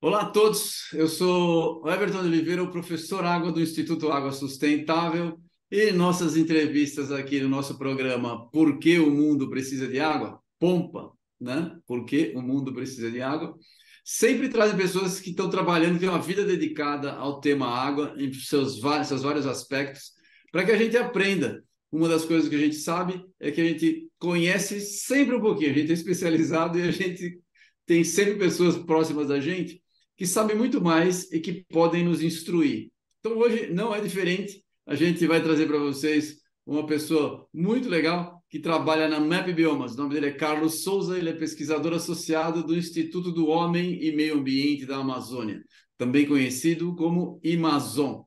Olá a todos, eu sou Everton Oliveira, o professor Água do Instituto Água Sustentável e nossas entrevistas aqui no nosso programa Por que o mundo precisa de água? Pompa, né? Por que o mundo precisa de água? Sempre trazem pessoas que estão trabalhando, têm uma vida dedicada ao tema água, em seus vários, seus vários aspectos, para que a gente aprenda. Uma das coisas que a gente sabe é que a gente conhece sempre um pouquinho, a gente é especializado e a gente tem sempre pessoas próximas da gente que sabem muito mais e que podem nos instruir. Então, hoje não é diferente. A gente vai trazer para vocês uma pessoa muito legal que trabalha na MAP Biomas. O nome dele é Carlos Souza, ele é pesquisador associado do Instituto do Homem e Meio Ambiente da Amazônia, também conhecido como Amazon.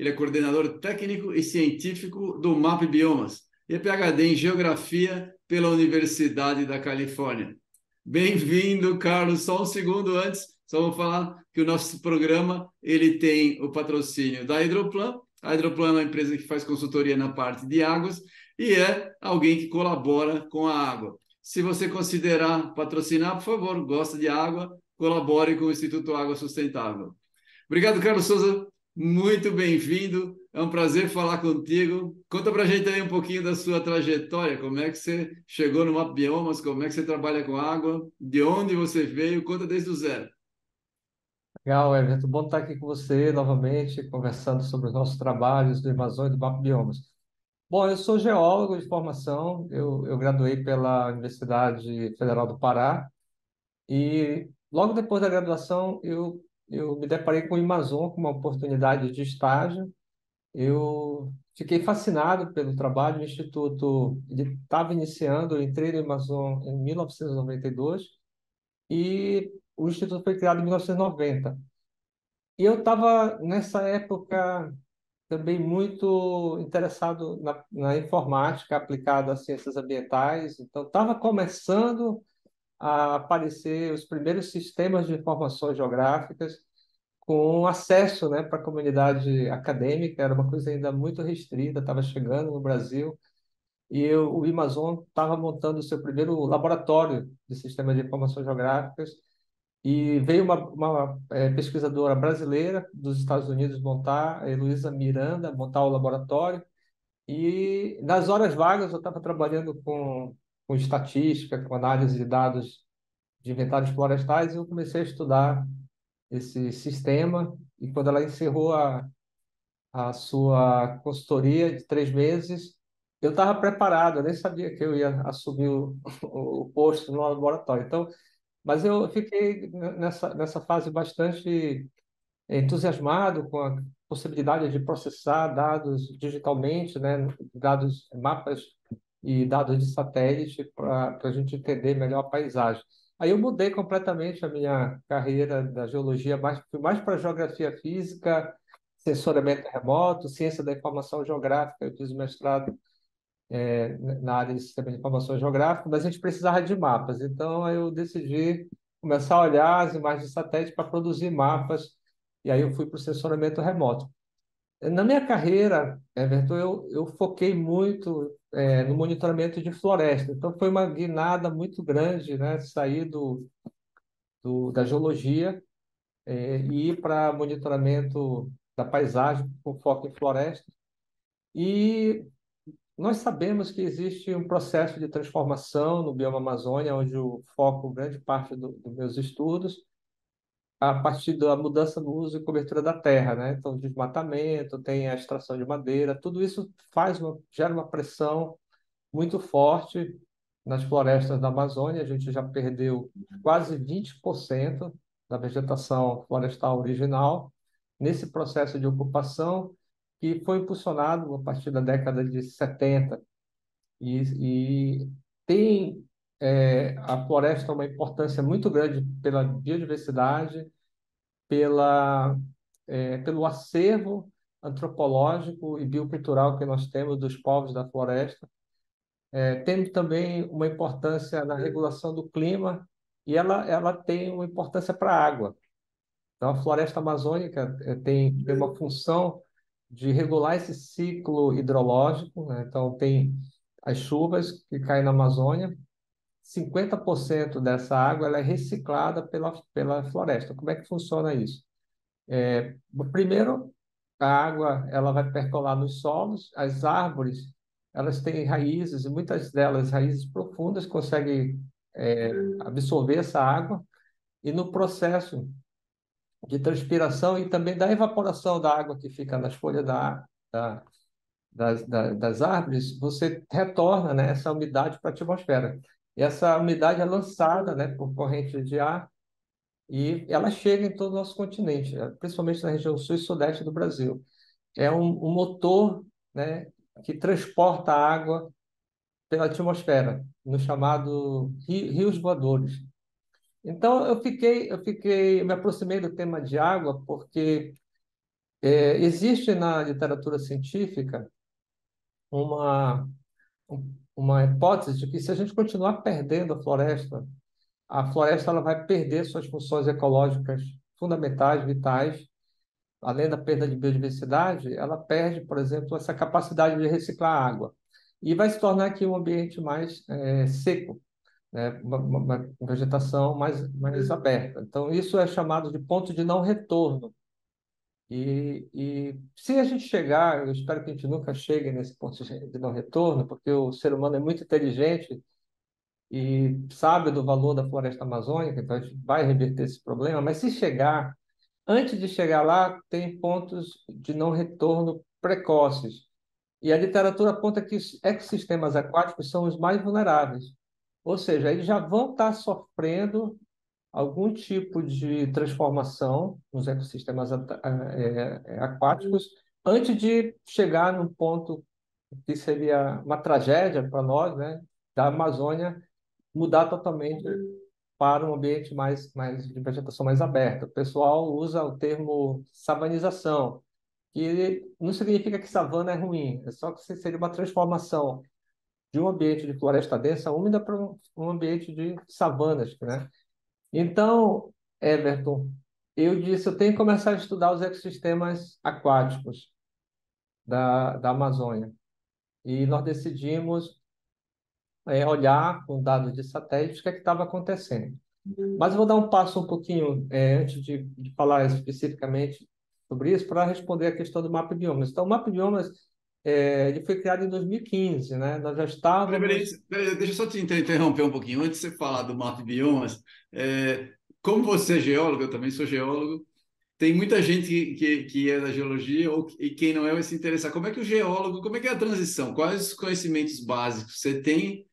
Ele é coordenador técnico e científico do MAP Biomas e é PhD em Geografia pela Universidade da Califórnia. Bem-vindo, Carlos. Só um segundo antes, só vou falar que o nosso programa ele tem o patrocínio da Hidroplan. A Hidroplan é uma empresa que faz consultoria na parte de águas e é alguém que colabora com a água. Se você considerar patrocinar, por favor, gosta de água, colabore com o Instituto Água Sustentável. Obrigado, Carlos Souza. Muito bem-vindo. É um prazer falar contigo. Conta para a gente aí um pouquinho da sua trajetória. Como é que você chegou no Map Biomas? Como é que você trabalha com água? De onde você veio? Conta desde o zero. Legal, Everton. Bom estar aqui com você novamente, conversando sobre os nossos trabalhos do Amazônia e do Map Biomas. Bom, eu sou geólogo de formação, eu, eu graduei pela Universidade Federal do Pará e logo depois da graduação eu, eu me deparei com o Amazon como uma oportunidade de estágio. Eu fiquei fascinado pelo trabalho, o Instituto estava iniciando, eu entrei no Amazon em 1992 e o Instituto foi criado em 1990. E eu estava, nessa época, também muito interessado na, na informática aplicada às ciências ambientais. Então, estava começando a aparecer os primeiros sistemas de informações geográficas com acesso né, para a comunidade acadêmica, era uma coisa ainda muito restrita, estava chegando no Brasil, e eu, o Amazon estava montando o seu primeiro laboratório de sistemas de informações geográficas, e veio uma, uma é, pesquisadora brasileira dos Estados Unidos montar, a Heloísa Miranda, montar o laboratório. E nas horas vagas eu estava trabalhando com, com estatística, com análise de dados de inventários florestais, e eu comecei a estudar esse sistema. E quando ela encerrou a, a sua consultoria de três meses, eu estava preparado, eu nem sabia que eu ia assumir o, o posto no laboratório. Então, mas eu fiquei nessa, nessa fase bastante entusiasmado com a possibilidade de processar dados digitalmente, né, dados, mapas e dados de satélite para a gente entender melhor a paisagem. Aí eu mudei completamente a minha carreira da geologia, mais, mais para geografia física, sensoramento remoto, ciência da informação geográfica. Eu fiz mestrado é, na área de sistema de informação geográfica, mas a gente precisava de mapas. Então, eu decidi começar a olhar as imagens de satélite para produzir mapas, e aí eu fui para o sensoramento remoto. Na minha carreira, Everton, eu, eu foquei muito é, no monitoramento de floresta. Então, foi uma guinada muito grande, né? Sair do, do da geologia é, e ir para monitoramento da paisagem com foco em floresta. E nós sabemos que existe um processo de transformação no bioma Amazônia, onde o foco, grande parte do, dos meus estudos, a partir da mudança no uso e cobertura da terra, né? Então, desmatamento, tem a extração de madeira, tudo isso faz uma, gera uma pressão muito forte nas florestas da Amazônia. A gente já perdeu quase 20% da vegetação florestal original nesse processo de ocupação que foi impulsionado a partir da década de 70 e, e tem é, a floresta uma importância muito grande pela biodiversidade, pela, é, pelo acervo antropológico e biocultural que nós temos dos povos da floresta. É, tem também uma importância na regulação do clima e ela, ela tem uma importância para a água. Então, a floresta amazônica é, tem, tem uma função de regular esse ciclo hidrológico. Né? Então, tem as chuvas que caem na Amazônia, 50% dessa água ela é reciclada pela, pela floresta. Como é que funciona isso? É, primeiro, a água ela vai percolar nos solos, as árvores elas têm raízes, muitas delas raízes profundas, conseguem é, absorver essa água, e no processo de transpiração e também da evaporação da água que fica nas folhas da, da, das, da, das árvores, você retorna né, essa umidade para a atmosfera. E essa umidade é lançada né, por corrente de ar e ela chega em todo o nosso continente, principalmente na região sul e sudeste do Brasil. É um, um motor né, que transporta água pela atmosfera, no chamado rios voadores. Então eu fiquei, eu fiquei, eu me aproximei do tema de água porque é, existe na literatura científica uma uma hipótese de que se a gente continuar perdendo a floresta, a floresta ela vai perder suas funções ecológicas fundamentais, vitais, além da perda de biodiversidade, ela perde, por exemplo, essa capacidade de reciclar água e vai se tornar aqui um ambiente mais é, seco, né? uma, uma, vegetação mais, mais aberta. Então, isso é chamado de ponto de não retorno. E, e se a gente chegar, eu espero que a gente nunca chegue nesse ponto de não retorno, porque o ser humano é muito inteligente e sabe do valor da floresta amazônica, então a gente vai reverter esse problema, mas se chegar, antes de chegar lá, tem pontos de não retorno precoces. E a literatura aponta que os ecossistemas aquáticos são os mais vulneráveis. Ou seja, eles já vão estar sofrendo algum tipo de transformação nos ecossistemas é, é, aquáticos antes de chegar num ponto que seria uma tragédia para nós, né, da Amazônia mudar totalmente para um ambiente mais, mais de vegetação mais aberta. O pessoal usa o termo savanização, que não significa que savana é ruim, é só que seria uma transformação de um ambiente de floresta densa úmida para um ambiente de savanas, né? Então, Everton, eu disse, eu tenho que começar a estudar os ecossistemas aquáticos da, da Amazônia. E nós decidimos é, olhar com dados de satélites o que é estava acontecendo. Mas eu vou dar um passo um pouquinho é, antes de, de falar especificamente sobre isso, para responder a questão do mapa biomas. Então, o mapa biomas é, ele foi criado em 2015, né? Nós já estávamos. Peraí, peraí, deixa eu só te interromper um pouquinho. Antes de você falar do mapa de biomas, é, como você é geólogo, eu também sou geólogo, tem muita gente que, que, que, é da geologia ou, e quem não é vai se interessar. Como é que o geólogo, como é que é a transição? Quais os conhecimentos básicos você tem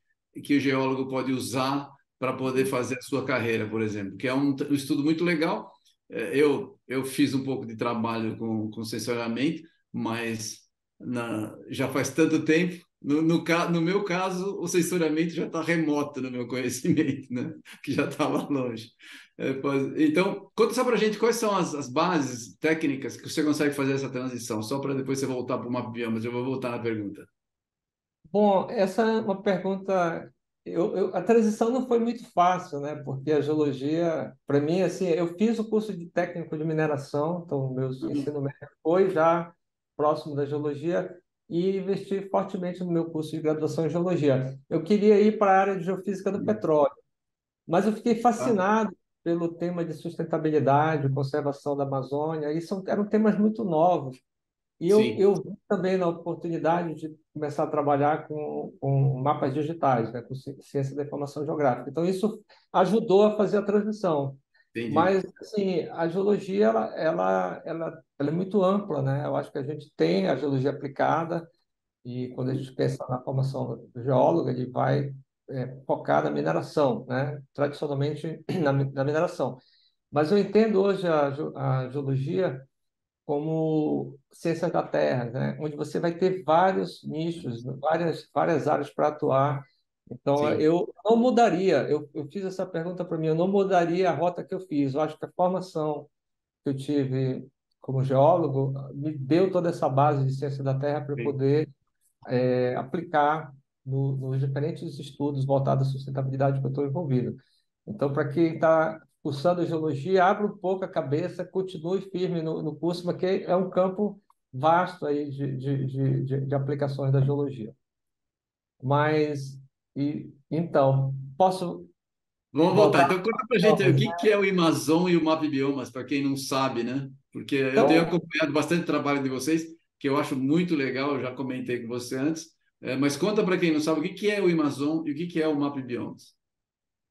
que o geólogo pode usar para poder fazer a sua carreira, por exemplo? Que é um, um estudo muito legal. É, eu, eu fiz um pouco de trabalho com, com sensoramento, mas na, já faz tanto tempo. No, no, no meu caso, o censuramento já está remoto no meu conhecimento, né? que já estava longe. É, então, conta só para a gente quais são as, as, bases técnicas que você consegue fazer essa transição, só para depois você voltar para o mapa biomas. Eu vou voltar na pergunta. Bom, essa é uma pergunta. Eu, eu, a transição não foi muito fácil, né? Porque a geologia, para mim, assim, eu fiz o curso de técnico de mineração, então meu uhum. ensino médio foi já próximo da geologia e investi fortemente no meu curso de graduação em geologia. Eu queria ir para a área de geofísica do petróleo, mas eu fiquei fascinado pelo tema de sustentabilidade, conservação da Amazônia, e são, eram temas muito novos. E eu, eu vi também na oportunidade de começar a trabalhar com, com mapas digitais, né, com ciência da informação geográfica. Então, isso ajudou a fazer a transição. Entendi. Mas, assim, a geologia, ela, ela, ela, ela é muito ampla, né? Eu acho que a gente tem a geologia aplicada e quando a gente pensa na formação do geólogo, ele vai é, focar na mineração, né? Tradicionalmente na, na mineração. Mas eu entendo hoje a, a geologia como ciência da terra, né? onde você vai ter vários nichos, várias, várias áreas para atuar então, Sim. eu não mudaria, eu, eu fiz essa pergunta para mim, eu não mudaria a rota que eu fiz. Eu acho que a formação que eu tive como geólogo me deu toda essa base de ciência da Terra para poder é, aplicar no, nos diferentes estudos voltados à sustentabilidade que eu estou envolvido. Então, para quem está cursando geologia, abra um pouco a cabeça, continue firme no, no curso, porque é um campo vasto aí de, de, de, de aplicações da geologia. Mas, e, então, posso Vamos voltar. Então, conta para a gente o que, que é o Amazon e o Map Biomas, para quem não sabe, né? Porque eu então, tenho acompanhado bastante o trabalho de vocês, que eu acho muito legal, eu já comentei com você antes. É, mas conta para quem não sabe o que, que é o Amazon e o que, que é o Map Biomas.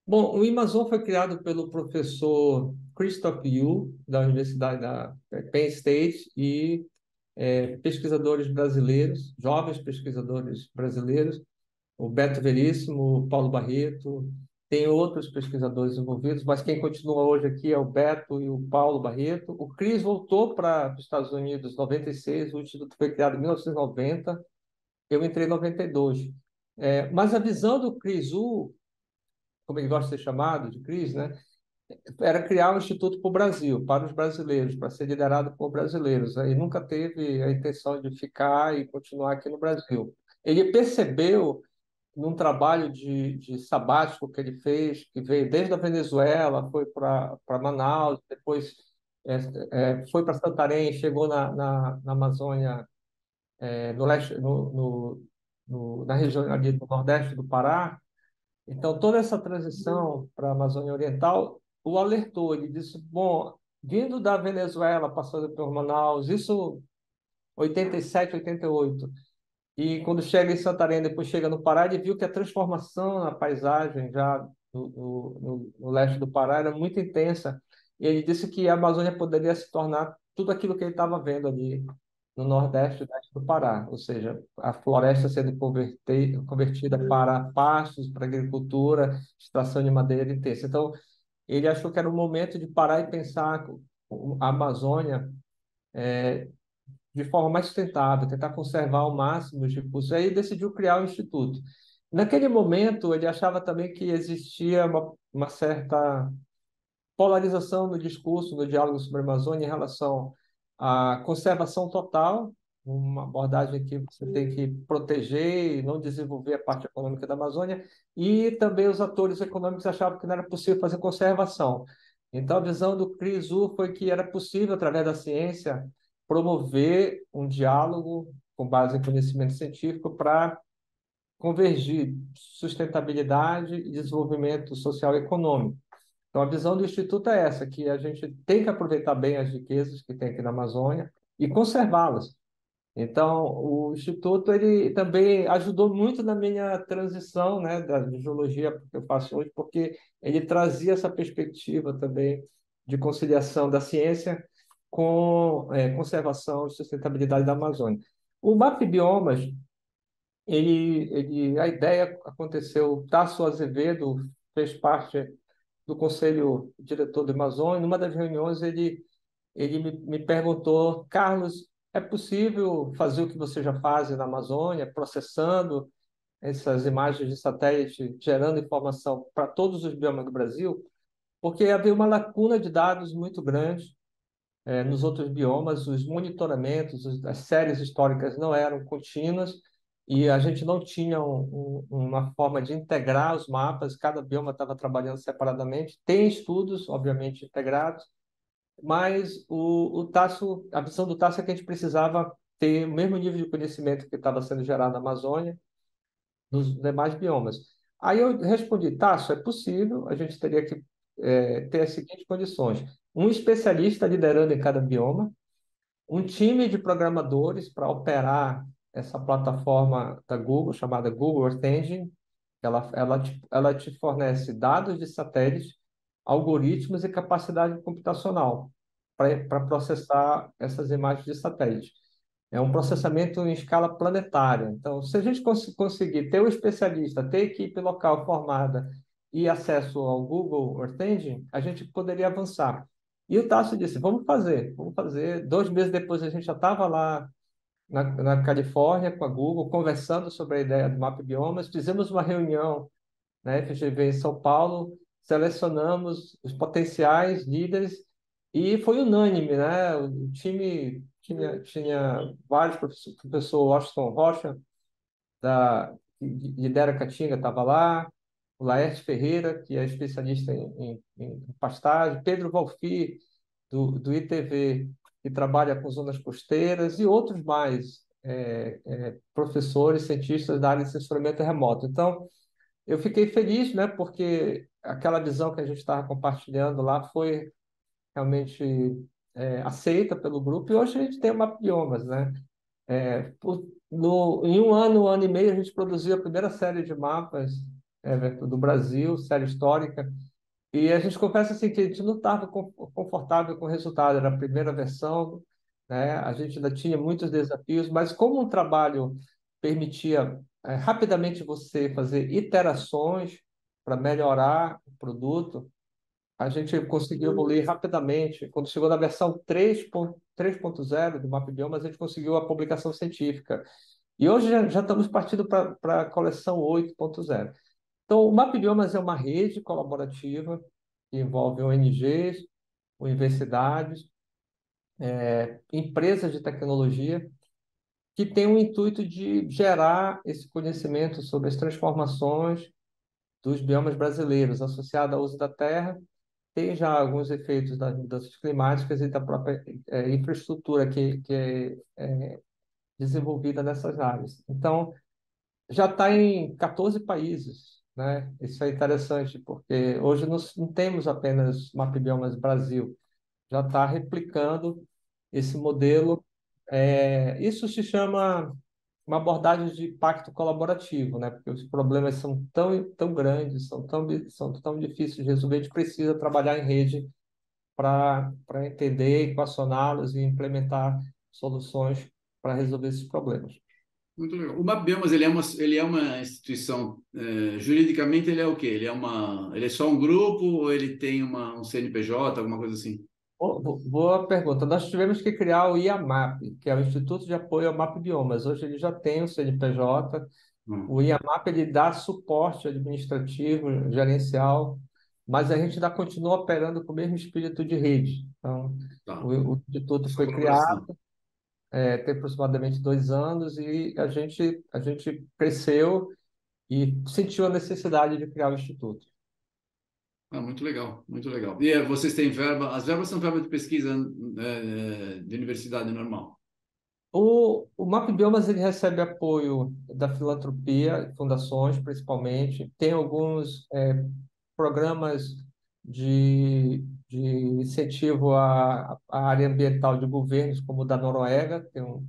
Bom, o Amazon foi criado pelo professor Christoph Yu, da Universidade da Penn State, e é, pesquisadores brasileiros, jovens pesquisadores brasileiros, o Beto Veríssimo, o Paulo Barreto, tem outros pesquisadores envolvidos, mas quem continua hoje aqui é o Beto e o Paulo Barreto. O Cris voltou para os Estados Unidos em 96, o Instituto foi criado em 1990, eu entrei em 92. É, mas a visão do CRISU, como ele gosta de ser chamado, de Cris, né, era criar um instituto para o Brasil, para os brasileiros, para ser liderado por brasileiros. Ele nunca teve a intenção de ficar e continuar aqui no Brasil. Ele percebeu num trabalho de, de sabático que ele fez, que veio desde a Venezuela, foi para Manaus, depois é, é, foi para Santarém, chegou na, na, na Amazônia, é, no leste, no, no, no, na região ali do nordeste do Pará. Então, toda essa transição para a Amazônia Oriental o alertou. Ele disse: bom, vindo da Venezuela, passando por Manaus, isso 87, 88 e quando chega em Santarém, depois chega no Pará, ele viu que a transformação na paisagem já no, no, no, leste do Pará era muito intensa. E ele disse que a Amazônia poderia se tornar tudo aquilo que ele estava vendo ali no nordeste e leste do Pará, ou seja, a floresta sendo convertida para pastos, para agricultura, extração de madeira intensa. Então, ele achou que era o momento de parar e pensar a Amazônia é, de forma mais sustentável, tentar conservar ao máximo os recursos. Aí decidiu criar o Instituto. Naquele momento, ele achava também que existia uma, uma certa polarização no discurso, no diálogo sobre a Amazônia em relação à conservação total, uma abordagem que você tem que proteger e não desenvolver a parte econômica da Amazônia, e também os atores econômicos achavam que não era possível fazer conservação. Então, a visão do CRISU foi que era possível, através da ciência, promover um diálogo com base em conhecimento científico para convergir sustentabilidade e desenvolvimento social e econômico. Então, a visão do Instituto é essa, que a gente tem que aproveitar bem as riquezas que tem aqui na Amazônia e conservá-las. Então, o Instituto ele também ajudou muito na minha transição né, da geologia que eu faço hoje, porque ele trazia essa perspectiva também de conciliação da ciência com é, conservação e sustentabilidade da Amazônia. O MAP Biomas, ele, ele, a ideia aconteceu, Tasso Azevedo fez parte do conselho diretor do Amazônia, numa das reuniões ele, ele me, me perguntou, Carlos, é possível fazer o que você já faz na Amazônia, processando essas imagens de satélite, gerando informação para todos os biomas do Brasil? Porque havia uma lacuna de dados muito grande é, nos outros biomas, os monitoramentos, as séries históricas não eram contínuas e a gente não tinha um, um, uma forma de integrar os mapas, cada bioma estava trabalhando separadamente. Tem estudos, obviamente, integrados, mas o, o Tasso, a visão do Tasso é que a gente precisava ter o mesmo nível de conhecimento que estava sendo gerado na Amazônia, nos demais biomas. Aí eu respondi, Tasso, é possível, a gente teria que é, ter as seguintes condições um especialista liderando em cada bioma, um time de programadores para operar essa plataforma da Google, chamada Google Earth Engine. Ela, ela, te, ela te fornece dados de satélite, algoritmos e capacidade computacional para processar essas imagens de satélite. É um processamento em escala planetária. Então, se a gente cons conseguir ter um especialista, ter equipe local formada e acesso ao Google Earth Engine, a gente poderia avançar. E o Tasso disse: vamos fazer, vamos fazer. Dois meses depois a gente já estava lá na, na, Califórnia com a Google, conversando sobre a ideia do Map Biomas. Fizemos uma reunião na né, FGV em São Paulo, selecionamos os potenciais líderes e foi unânime, né? O time tinha, tinha vários professores, o professor Washington Rocha, da, de, de Dera Catinga, estava lá, o Laerte Ferreira, que é especialista em, em, em pastagem, Pedro Valfi, do, do ITV, que trabalha com zonas costeiras, e outros mais, é, é, professores, cientistas da área de censuramento remoto. Então, eu fiquei feliz, né, porque aquela visão que a gente estava compartilhando lá foi realmente é, aceita pelo grupo, e hoje a gente tem o Mapa Biomas, né? É, por, no, em um ano, um ano e meio, a gente produziu a primeira série de mapas do Brasil, série histórica, e a gente confessa assim que a gente não estava confortável com o resultado, era a primeira versão, né? A gente ainda tinha muitos desafios, mas como um trabalho permitia é, rapidamente você fazer iterações para melhorar o produto, a gente conseguiu evoluir rapidamente. Quando chegou na versão 3.0 do Map Biomas, a gente conseguiu a publicação científica. E hoje já, já estamos partindo para a coleção 8.0. Então, o Map Biomas é uma rede colaborativa que envolve ONGs, universidades, é, empresas de tecnologia, que tem o intuito de gerar esse conhecimento sobre as transformações dos biomas brasileiros associado ao uso da terra tem já alguns efeitos das mudanças climáticas e da própria é, infraestrutura que, que é, é desenvolvida nessas áreas. Então, já está em 14 países, né? Isso é interessante, porque hoje nós não temos apenas Mapbiomas Brasil, já está replicando esse modelo. É, isso se chama uma abordagem de pacto colaborativo, né? Porque os problemas são tão, tão grandes, são tão, são tão difíceis de resolver, a gente precisa trabalhar em rede para entender, equacioná-los e implementar soluções para resolver esses problemas. Muito legal. O MapBiomas, ele é uma, ele é uma instituição, é, juridicamente ele é o quê? Ele é, uma, ele é só um grupo ou ele tem uma, um CNPJ, alguma coisa assim? Boa pergunta. Nós tivemos que criar o IAMAP, que é o Instituto de Apoio ao Map Biomas. Hoje ele já tem o CNPJ. Hum. O IAMAP ele dá suporte administrativo, gerencial, mas a gente ainda continua operando com o mesmo espírito de rede. Então, tá. o, o, Instituto foi criado, é, tem aproximadamente dois anos, e a gente, a gente cresceu e sentiu a necessidade de criar o Instituto. Ah, muito legal, muito legal. E eh, vocês têm verba, as verbas são verbas de pesquisa é, de universidade normal? O, o MAP Biomas ele recebe apoio da filantropia, fundações principalmente, tem alguns é, programas de, de incentivo à, à área ambiental de governos, como o da Noruega, tem um,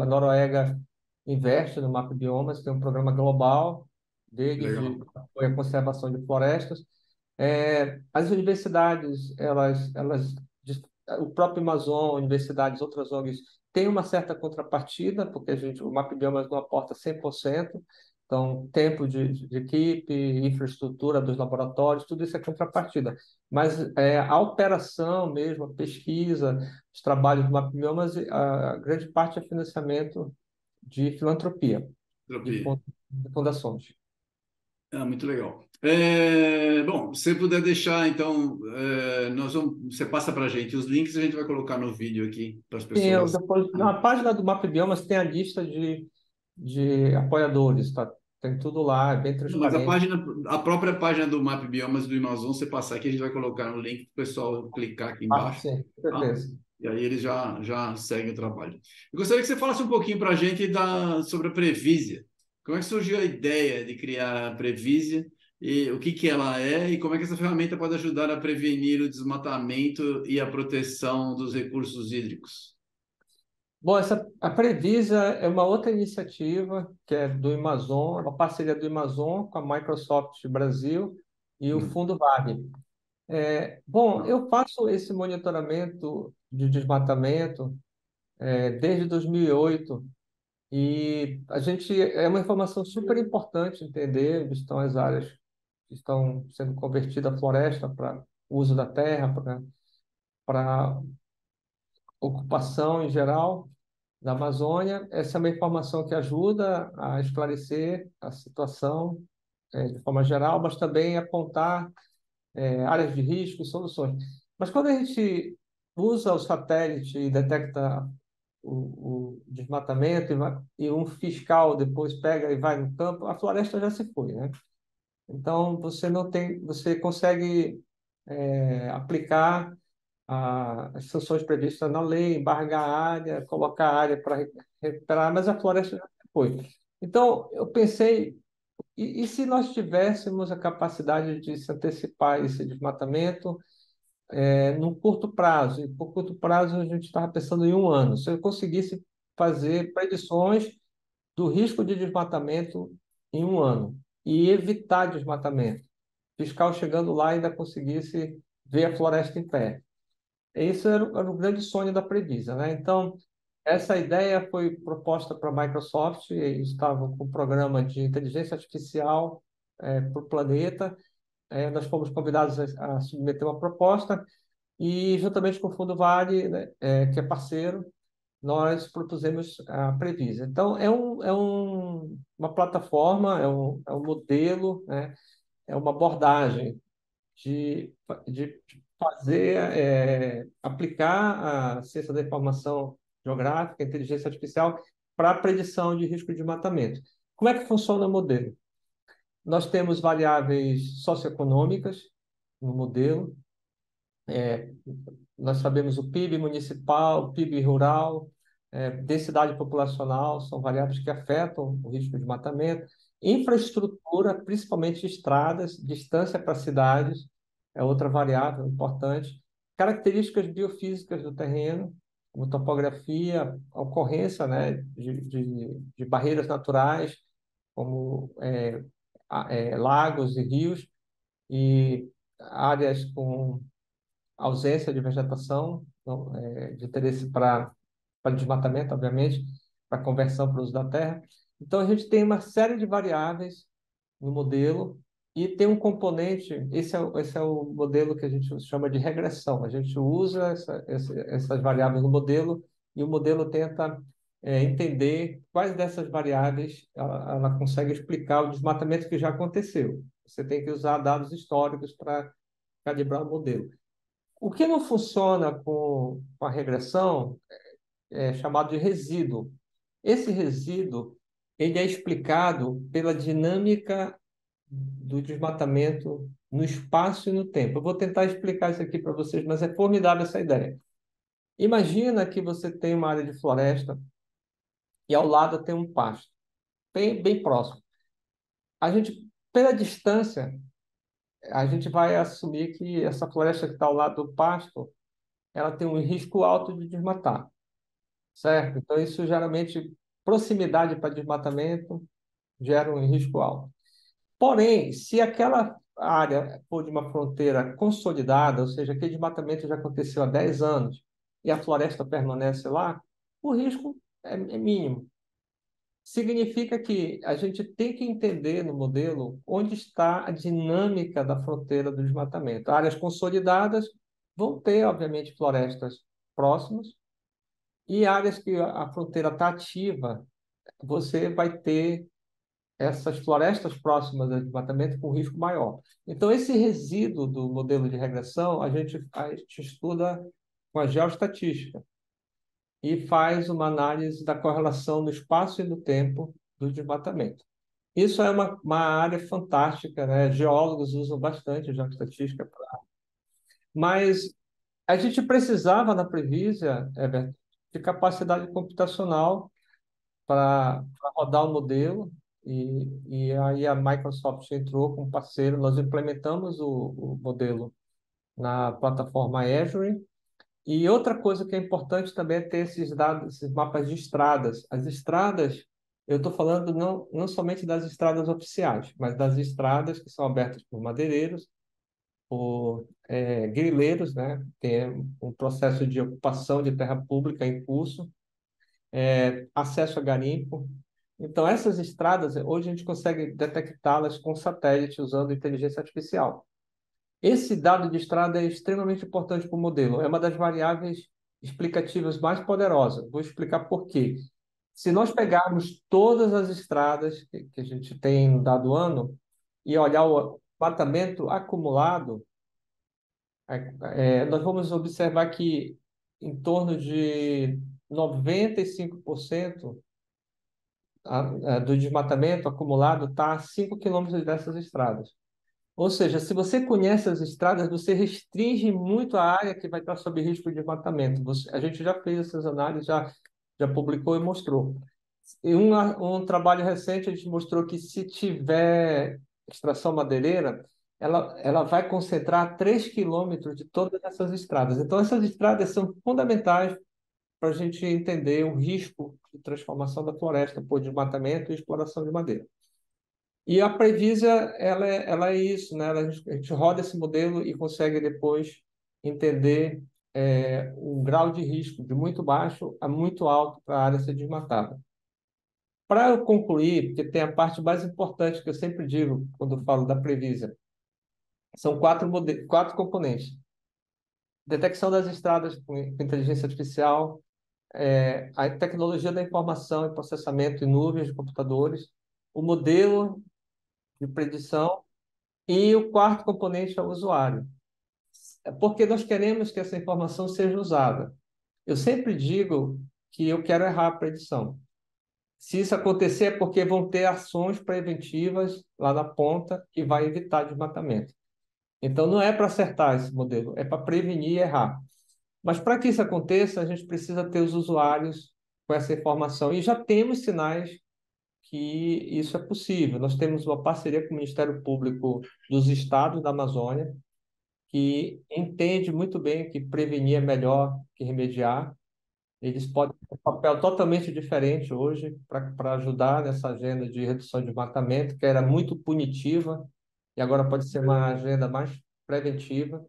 a Noruega investe no MAP Biomas, tem um programa global dele de apoio à conservação de florestas, é, as universidades, elas, elas, o próprio Amazon, universidades, outras ONGs, têm uma certa contrapartida, porque a gente, o MapBiomas não aporta 100%, então, tempo de, de, equipe, infraestrutura dos laboratórios, tudo isso é contrapartida. Mas é, a operação mesmo, a pesquisa, os trabalhos do MapBiomas, a, a grande parte é financiamento de filantropia, de, de fundações. Ah, muito legal. É, bom, se puder deixar, então, é, nós vamos, você passa para a gente os links a gente vai colocar no vídeo aqui para as pessoas. Sim, depois, na página do Map Biomas tem a lista de, de apoiadores, tá? Tem tudo lá, é bem transparente. Mas a página, a própria página do Map Biomas do Amazon, você passar aqui, a gente vai colocar no link para o pessoal clicar aqui ah, embaixo. Ah, sim, certeza. Tá? E aí eles já, já seguem o trabalho. Eu gostaria que você falasse um pouquinho para a gente da, sobre a Previsia. Como é que surgiu a ideia de criar a Previsia? e o que, que ela é e como é que essa ferramenta pode ajudar a prevenir o desmatamento e a proteção dos recursos hídricos? Bom, essa, a Previsa é uma outra iniciativa que é do Amazon, é uma parceria do Amazon com a Microsoft Brasil e o hum. Fundo VAG. É, bom, eu faço esse monitoramento de desmatamento é, desde 2008 e a gente é uma informação super importante entender onde estão as áreas estão sendo convertidas a floresta para uso da terra, para ocupação em geral da Amazônia. Essa é uma informação que ajuda a esclarecer a situação é, de forma geral, mas também apontar é, áreas de risco e soluções. Mas quando a gente usa o satélite e detecta o, o desmatamento e, vai, e um fiscal depois pega e vai no campo, a floresta já se foi, né? Então, você não tem, você consegue é, aplicar as sanções previstas na lei, embargar a área, colocar a área para recuperar, mas a floresta já foi. Então, eu pensei, e, e se nós tivéssemos a capacidade de se antecipar esse desmatamento é, num curto prazo? E por curto prazo, a gente estava pensando em um ano. Se eu conseguisse fazer predições do risco de desmatamento em um ano e evitar desmatamento, fiscal chegando lá ainda conseguisse ver a floresta em pé. Esse era, era o grande sonho da Previsa, né? Então, essa ideia foi proposta para a Microsoft, eles estavam com um programa de inteligência artificial é, para o planeta. É, nós fomos convidados a, a, submeter uma proposta e, juntamente com o Fundo Vale, né, é, que é parceiro, nós propusemos a Previsa. Então, é, um, é um, uma plataforma, é um, é um modelo, né, é uma abordagem de, de fazer, é, aplicar a ciência da informação geográfica, inteligência artificial, para a predição de risco de desmatamento. Como é que funciona o modelo? Nós temos variáveis socioeconômicas no modelo. É, nós sabemos o PIB municipal, PIB rural, é, densidade populacional, são variáveis que afetam o risco de desmatamento. Infraestrutura, principalmente estradas, distância para cidades, é outra variável importante. Características biofísicas do terreno, como topografia, ocorrência né, de, de, de barreiras naturais, como é, é, lagos e rios, e áreas com ausência de vegetação, então, é, de interesse para desmatamento, obviamente, para conversão para o uso da terra. Então, a gente tem uma série de variáveis no modelo e tem um componente, esse é, esse é o modelo que a gente chama de regressão. A gente usa essa, essa, essas variáveis no modelo e o modelo tenta é, entender quais dessas variáveis ela, ela, consegue explicar o desmatamento que já aconteceu. Você tem que usar dados históricos para calibrar o modelo. O que não funciona com, com a regressão é, é chamado de resíduo. Esse resíduo ele é explicado pela dinâmica do desmatamento no espaço e no tempo. Eu vou tentar explicar isso aqui para vocês, mas é formidável essa ideia. Imagina que você tem uma área de floresta e ao lado tem um pasto, bem, bem próximo. A gente, pela distância, a gente vai assumir que essa floresta que está ao lado do pasto, ela tem um risco alto de desmatar, certo? Então, isso geralmente, proximidade para desmatamento gera um risco alto. Porém, se aquela área for de uma fronteira consolidada, ou seja, aquele desmatamento já aconteceu há 10 anos e a floresta permanece lá, o risco é, é mínimo. Significa que a gente tem que entender no modelo onde está a dinâmica da fronteira do desmatamento. Áreas consolidadas vão ter, obviamente, florestas próximas, e áreas que a fronteira está ativa, você vai ter essas florestas próximas ao desmatamento com risco maior. Então, esse resíduo do modelo de regressão, a gente, a gente estuda com a geoestatística e faz uma análise da correlação no espaço e no tempo do desmatamento. Isso é uma, uma área fantástica, né? Geólogos usam bastante geoestatística para... Mas a gente precisava, na Previsia, Everton, de capacidade computacional para rodar o modelo, e, e aí a Microsoft entrou como parceiro, nós implementamos o, o modelo na plataforma Azure. E outra coisa que é importante também é ter esses dados, esses mapas de estradas. As estradas, eu estou falando não, não somente das estradas oficiais, mas das estradas que são abertas por madeireiros, por é, grileiros, né? Tem um processo de ocupação de terra pública em curso, é, acesso a garimpo, então, essas estradas, hoje a gente consegue detectá-las com satélite usando inteligência artificial. Esse dado de estrada é extremamente importante para o modelo, é uma das variáveis explicativas mais poderosas. Vou explicar por quê. Se nós pegarmos todas as estradas que a gente tem no dado ano e olhar o matamento acumulado, é, é nós vamos observar que em torno de 95% do desmatamento acumulado está a 5 quilômetros dessas estradas. Ou seja, se você conhece as estradas, você restringe muito a área que vai estar sob risco de desmatamento. Você, a gente já fez essas análises, já, já publicou e mostrou. Em um, um trabalho recente, a gente mostrou que se tiver extração madeireira, ela, ela vai concentrar 3 quilômetros de todas essas estradas. Então, essas estradas são fundamentais para a gente entender o risco de transformação da floresta por desmatamento e exploração de madeira. E a Previsa, ela é, ela é isso, né? a gente roda esse modelo e consegue depois entender é, um grau de risco de muito baixo a muito alto para a área ser desmatada. Para eu concluir, porque tem a parte mais importante que eu sempre digo quando falo da Previsa, são quatro, quatro componentes. Detecção das estradas com inteligência artificial, é, a tecnologia da informação e processamento em nuvens de computadores, o modelo de predição e o quarto componente é o usuário. É porque nós queremos que essa informação seja usada. Eu sempre digo que eu quero errar a predição. Se isso acontecer é porque vão ter ações preventivas lá na ponta que vai evitar desmatamento. Então não é para acertar esse modelo, é para prevenir e errar. Mas para que isso aconteça, a gente precisa ter os usuários com essa informação e já temos sinais que isso é possível. Nós temos uma parceria com o Ministério Público dos Estados da Amazônia, que entende muito bem que prevenir é melhor que remediar. Eles podem ter um papel totalmente diferente hoje para ajudar nessa agenda de redução de desmatamento, que era muito punitiva, e agora pode ser uma agenda mais preventiva,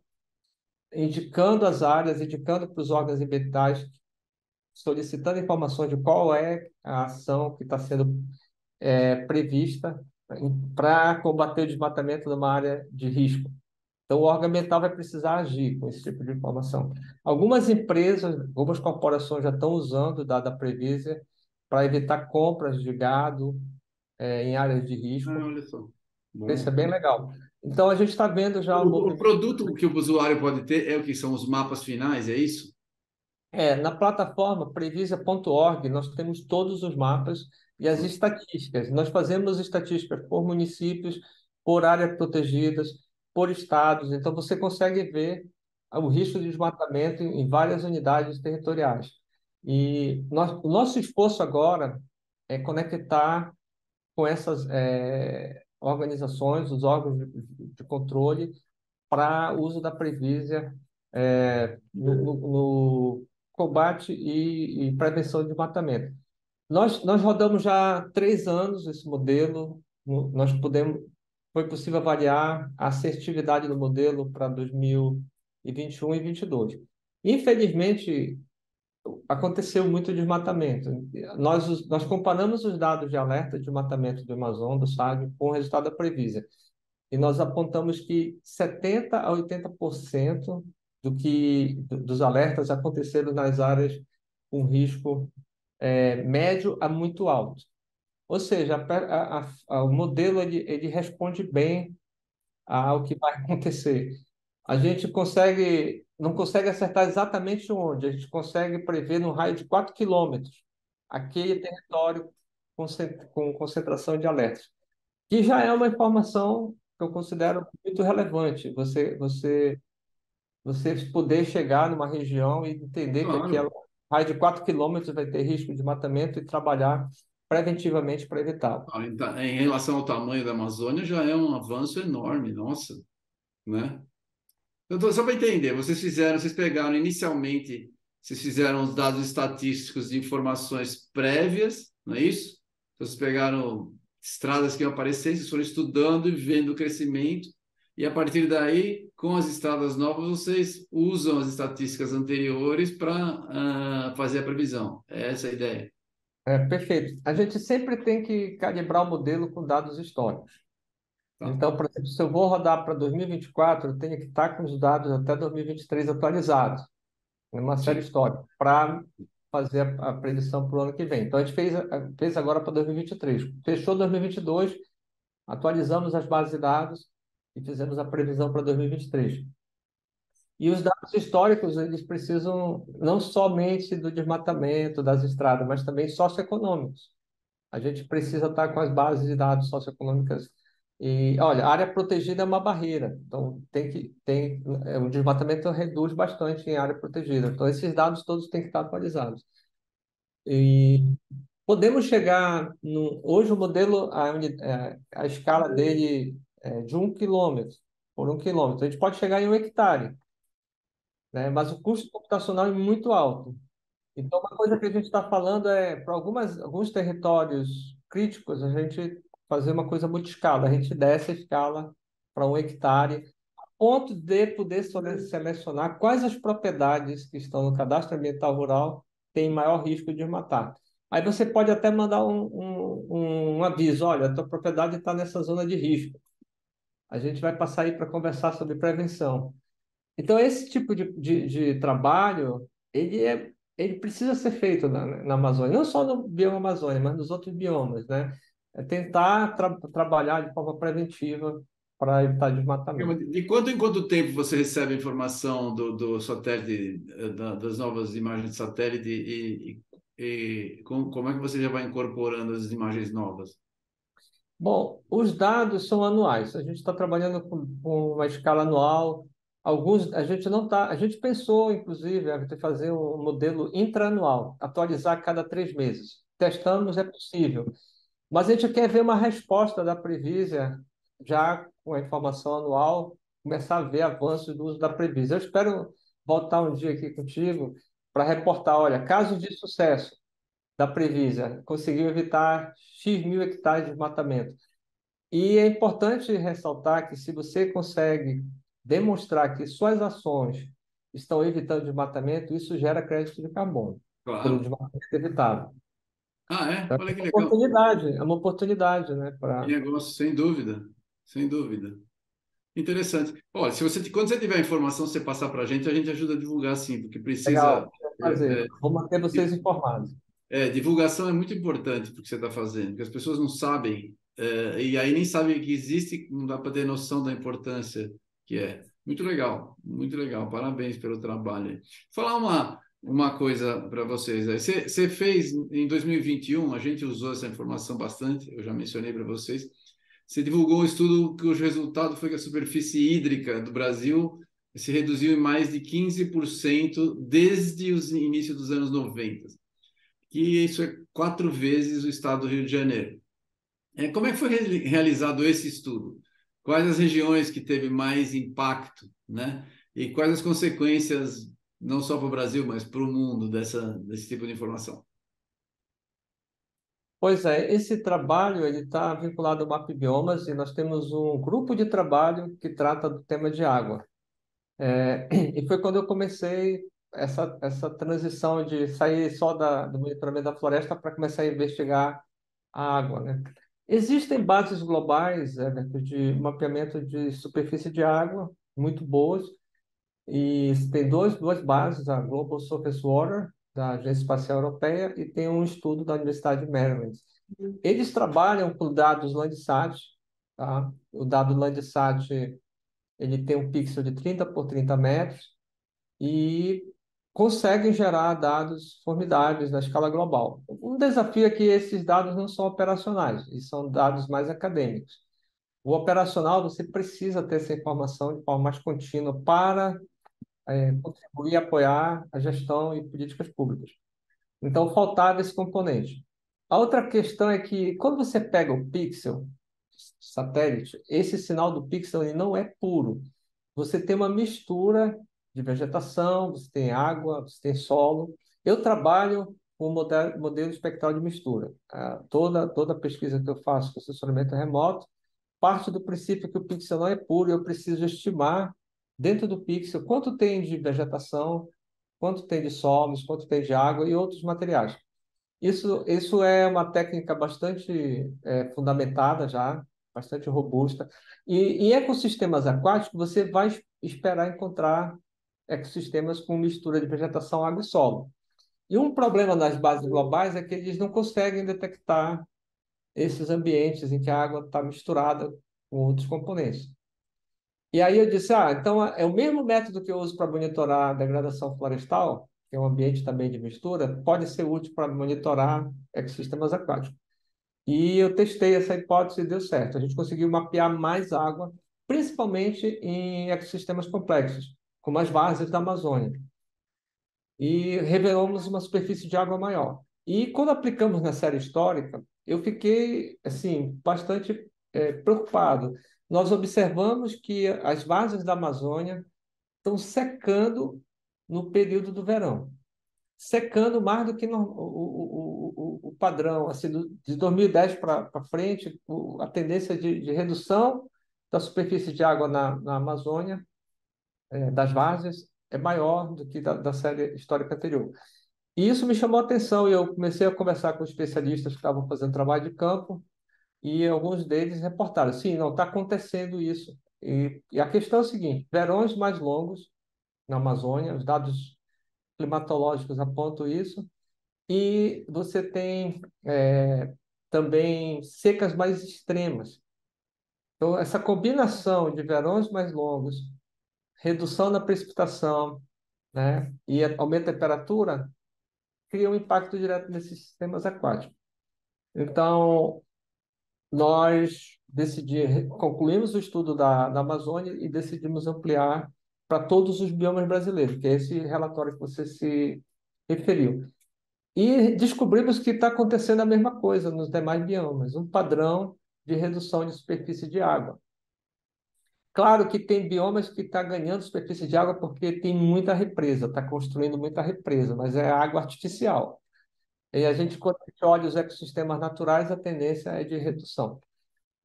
indicando as áreas, indicando para os órgãos ambientais, solicitando informações de qual é a ação que está sendo é, prevista para combater o desmatamento numa área de risco. Então, o órgão ambiental vai precisar agir com esse tipo de informação. Algumas empresas, algumas corporações já estão usando o dado da Previsa para evitar compras de gado é, em áreas de risco. Ah, olha só. Isso é bem legal. Então, a gente está vendo já... O, o produto que o usuário pode ter é o que são os mapas finais, é isso? É, na plataforma previsa.org, nós temos todos os mapas e as estatísticas. Nós fazemos estatísticas por municípios, por áreas protegidas, por estados. Então, você consegue ver o risco de desmatamento em várias unidades territoriais. E nós, o nosso esforço agora é conectar com essas é, organizações, os órgãos de, de controle, para uso da Previsia é, no, no, no, combate e, e prevenção de desmatamento. Nós, nós rodamos já três anos esse modelo, nós podemos, foi possível avaliar a assertividade do modelo para 2021 e 2022. Infelizmente, aconteceu muito desmatamento. Nós, nós comparamos os dados de alerta de desmatamento do Amazon, do SAG, com o resultado da Previsa. E nós apontamos que 70% a 80% do que, dos alertas aconteceram nas áreas com risco é, médio a muito alto. Ou seja, a, a, a, o modelo ele, ele responde bem ao que vai acontecer. A gente consegue, não consegue acertar exatamente onde, a gente consegue prever no raio de 4 quilômetros aquele território com, concentração de alertas, que já é uma informação que eu considero muito relevante. Você, você, você poder chegar numa região e entender claro. que aquela raio de 4 quilômetros vai ter risco de matamento e trabalhar preventivamente para evitá-lo. Ah, então, em relação ao tamanho da Amazônia, já é um avanço enorme, nossa, né? Então, só para entender, vocês fizeram, vocês pegaram inicialmente, vocês fizeram os dados estatísticos de informações prévias, não é isso? Então, vocês pegaram estradas que iam aparecer, vocês foram estudando e vendo o crescimento, e a partir daí, com as estradas novas, vocês usam as estatísticas anteriores para uh, ah, fazer a previsão. É essa a ideia. É, perfeito. A gente sempre tem que calibrar o modelo com dados históricos. Tá. Então, por exemplo, se eu vou rodar para 2024, eu tenho que estar com os dados até 2023 atualizados, numa série histórica, para fazer a, a predição para o ano que vem. Então, a gente fez, fez agora para 2023. Fechou 2022, atualizamos as bases de dados, e fizemos a previsão para 2023. E os dados históricos, eles precisam não somente do desmatamento das estradas, mas também socioeconômicos. A gente precisa estar com as bases de dados socioeconômicas E, olha, a área protegida é uma barreira, então tem que tem é, o desmatamento reduz bastante em área protegida. Então esses dados todos têm que estar atualizados. E podemos chegar no, hoje o modelo a, é, a escala dele é de um quilômetro por um quilômetro. A gente pode chegar em um hectare, né? Mas o custo computacional é muito alto. Então uma coisa que a gente está falando é para algumas alguns territórios críticos a gente fazer uma coisa multiscala. A gente desce a escala para um hectare, a ponto de poder selecionar quais as propriedades que estão no cadastro ambiental rural têm maior risco de matar. Aí você pode até mandar um, um, um aviso, olha, a tua propriedade está nessa zona de risco. A gente vai passar aí para conversar sobre prevenção. Então, esse tipo de, de, de trabalho, ele, é, ele precisa ser feito na, na Amazônia, não só no bioma Amazônia, mas nos outros biomas, né? É tentar tra trabalhar de forma preventiva para evitar desmatamento. De quanto em quanto tempo você recebe a informação do, do satélite, eh, da, das novas imagens de satélite e, e, e com, como é que você já vai incorporando as imagens novas? Bom, os dados são anuais. A gente está trabalhando com, com, uma escala anual. Alguns a gente não está. A gente pensou, inclusive, em fazer um modelo intraanual, atualizar cada três meses. Testamos, é possível. Mas a gente quer ver uma resposta da Previsa, já com a informação anual, começar a ver avanços do uso da Previsa. Eu espero voltar um dia aqui contigo para reportar, olha, casos de sucesso da Previsa, conseguiu evitar X mil hectares de desmatamento. E é importante ressaltar que se você consegue demonstrar que suas ações estão evitando desmatamento, isso gera crédito de carbono claro. pelo desmatamento evitado. Ah, é? Então, Olha que é legal. Oportunidade, é uma oportunidade, né? Pra... Negócio, sem dúvida, sem dúvida. Interessante. Olha, se você, quando você tiver informação, você passar para a gente, a gente ajuda a divulgar sim, porque precisa. Legal, fazer. É, é, Vou manter vocês informados. É, divulgação é muito importante porque você está fazendo, porque as pessoas não sabem, é, e aí nem sabem que existe, não dá para ter noção da importância que é. Muito legal, muito legal. Parabéns pelo trabalho. Vou falar uma, uma coisa para vocês. Você, fez em 2021, a gente usou essa informação bastante, eu já mencionei para vocês. Você divulgou um estudo cujo resultado foi que a superfície hídrica do Brasil se reduziu em mais de 15% desde o início dos anos 90. Que isso é quatro vezes o estado do Rio de Janeiro. É, como é que foi realizado esse estudo? Quais as regiões que teve mais impacto, né? E quais as consequências não só para o Brasil, mas para o mundo dessa, desse tipo de informação? Pois é, esse trabalho ele está vinculado ao MAP Biomas e nós temos um grupo de trabalho que trata do tema de água. É, e foi quando eu comecei essa, essa transição de sair só da, do monitoramento da floresta para começar a investigar a água. Né? Existem bases globais Everton, de mapeamento de superfície de água muito boas, e tem dois, duas bases, a Global Surface Water, da Agência Espacial Europeia, e tem um estudo da Universidade de Maryland. Eles trabalham com dados Landsat, tá? O dado Landsat, ele tem um pixel de 30 por 30 metros e conseguem gerar dados formidáveis na escala global. Um desafio é que esses dados não são operacionais, e são dados mais acadêmicos. O operacional, você precisa ter essa informação de forma mais contínua para é, contribuir e apoiar a gestão e políticas públicas. Então, faltava esse componente. A outra questão é que, quando você pega o pixel satélite, esse sinal do pixel ele não é puro. Você tem uma mistura de vegetação, você tem água, você tem solo. Eu trabalho com o modelo, modelo espectral de mistura. Ah, toda, toda pesquisa que eu faço com assessoramento remoto parte do princípio que o pixel não é puro, eu preciso estimar dentro do pixel quanto tem de vegetação, quanto tem de solos, quanto tem de água e outros materiais. Isso, isso é uma técnica bastante é, fundamentada já, bastante robusta. E em ecossistemas aquáticos, você vai esperar encontrar ecossistemas com mistura de vegetação, água e solo. E um problema nas bases globais é que eles não conseguem detectar esses ambientes em que a água está misturada com outros componentes. E aí eu disse, ah, então é o mesmo método que eu uso para monitorar a degradação florestal, que é um ambiente também de mistura, pode ser útil para monitorar ecossistemas aquáticos. E eu testei essa hipótese e deu certo. A gente conseguiu mapear mais água, principalmente em ecossistemas complexos, como as várzeas da Amazônia. E revelamos uma superfície de água maior. E quando aplicamos na série histórica, eu fiquei assim bastante é, preocupado. Nós observamos que as várzeas da Amazônia estão secando no período do verão secando mais do que no, o, o, o, padrão. Assim, de 2010 para frente, a tendência de, de, redução da superfície de água na, na Amazônia, é, das várzeas, é maior do que da, da, série histórica anterior. E isso me chamou a atenção e eu comecei a conversar com especialistas que estavam fazendo trabalho de campo e alguns deles reportaram, sim, não está acontecendo isso. E, e a questão é a seguinte, verões mais longos na Amazônia, os dados climatológicos apontam isso, e você tem é, também secas mais extremas. Então, essa combinação de verões mais longos, redução da precipitação, né, e aumento da temperatura, cria um impacto direto nesses sistemas aquáticos. Então, nós decidimos, concluímos o estudo da, da Amazônia e decidimos ampliar para todos os biomas brasileiros, que é esse relatório que você se referiu. E descobrimos que está acontecendo a mesma coisa nos demais biomas, um padrão de redução de superfície de água. Claro que tem biomas que estão tá ganhando superfície de água porque tem muita represa, está construindo muita represa, mas é água artificial. E a gente, quando a gente olha os ecossistemas naturais, a tendência é de redução.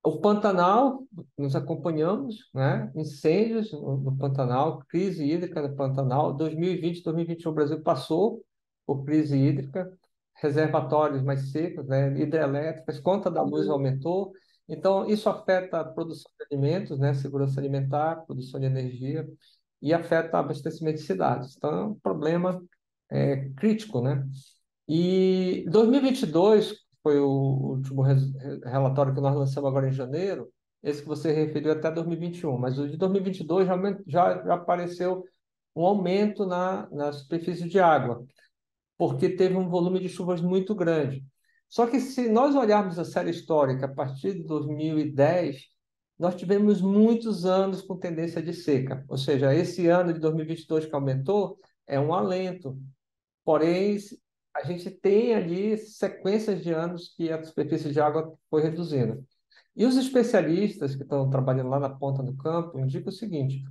O Pantanal, nos acompanhamos, né? incêndios no, Pantanal, crise hídrica no Pantanal. 2020, 2021, o Brasil passou por crise hídrica, reservatórios mais secos, né? hidrelétricas, conta da luz aumentou. Então, isso afeta a produção de alimentos, né? segurança alimentar, produção de energia, e afeta o abastecimento de cidades. Então, é um problema é, crítico. Né? E 2022, foi o último relatório que nós lançamos agora em janeiro, esse que você referiu até 2021, mas o de 2022 já, já, já apareceu um aumento na, na superfície de água, porque teve um volume de chuvas muito grande. Só que se nós olharmos a série histórica a partir de 2010, nós tivemos muitos anos com tendência de seca. Ou seja, esse ano de 2022 que aumentou é um alento. Porém, a gente tem ali sequências de anos que a superfície de água foi reduzindo. E os especialistas que estão trabalhando lá na ponta do campo indicam o seguinte: